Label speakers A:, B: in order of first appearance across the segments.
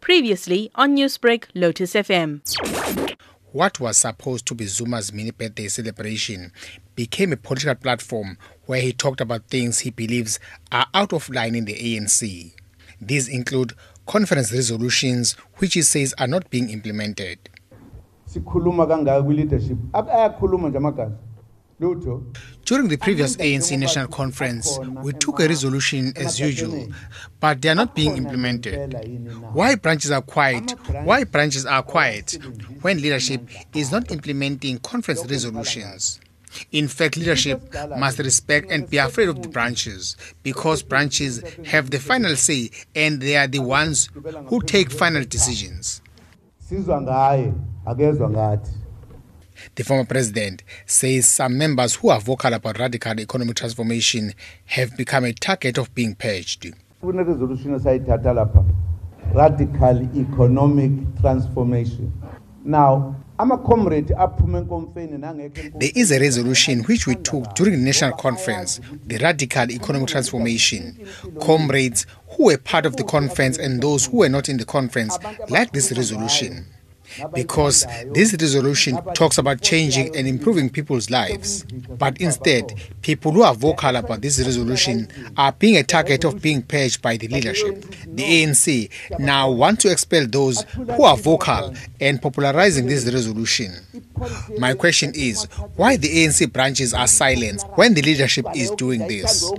A: Previously on Newsbreak, Lotus FM.
B: What was supposed to be Zuma's mini birthday celebration became a political platform where he talked about things he believes are out of line in the ANC. These include conference resolutions which he says are not being implemented.
C: sikhuluma kangaka kwi-leadership ayakhuluma nje amagazi lutho
B: During the previous ANC National Conference, we took a resolution as usual, but they are not being implemented. Why branches are quiet? Why branches are quiet when leadership is not implementing conference resolutions? In fact, leadership must respect and be afraid of the branches because branches have the final say and they are the ones who take final decisions. The former president says some members who are vocal about radical economic transformation have become a target of being purged.
C: kune-resolution esayithatha lapha radical economic transformation now ama-comrade aphume enkomfeni
B: There is a resolution which we took during the national conference, the radical economic transformation. Comrades who were part of the conference and those who were not in the conference like this resolution. Because this resolution talks about changing and improving people's lives. But instead, people who are vocal about this resolution are being a target of being purged by the leadership. The ANC now want to expel those who are vocal and popularizing this resolution. My question is why the ANC branches are silent when the leadership is doing this?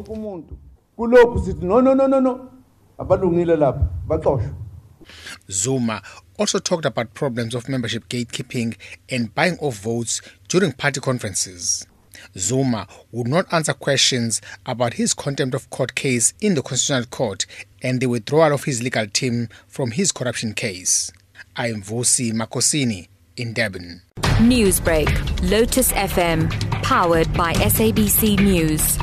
B: Zuma also talked about problems of membership gatekeeping and buying of votes during party conferences. Zuma would not answer questions about his contempt of court case in the Constitutional Court and the withdrawal of his legal team from his corruption case. I am Vusi Makhosini in Durban.
D: Newsbreak, Lotus FM, powered by SABC News.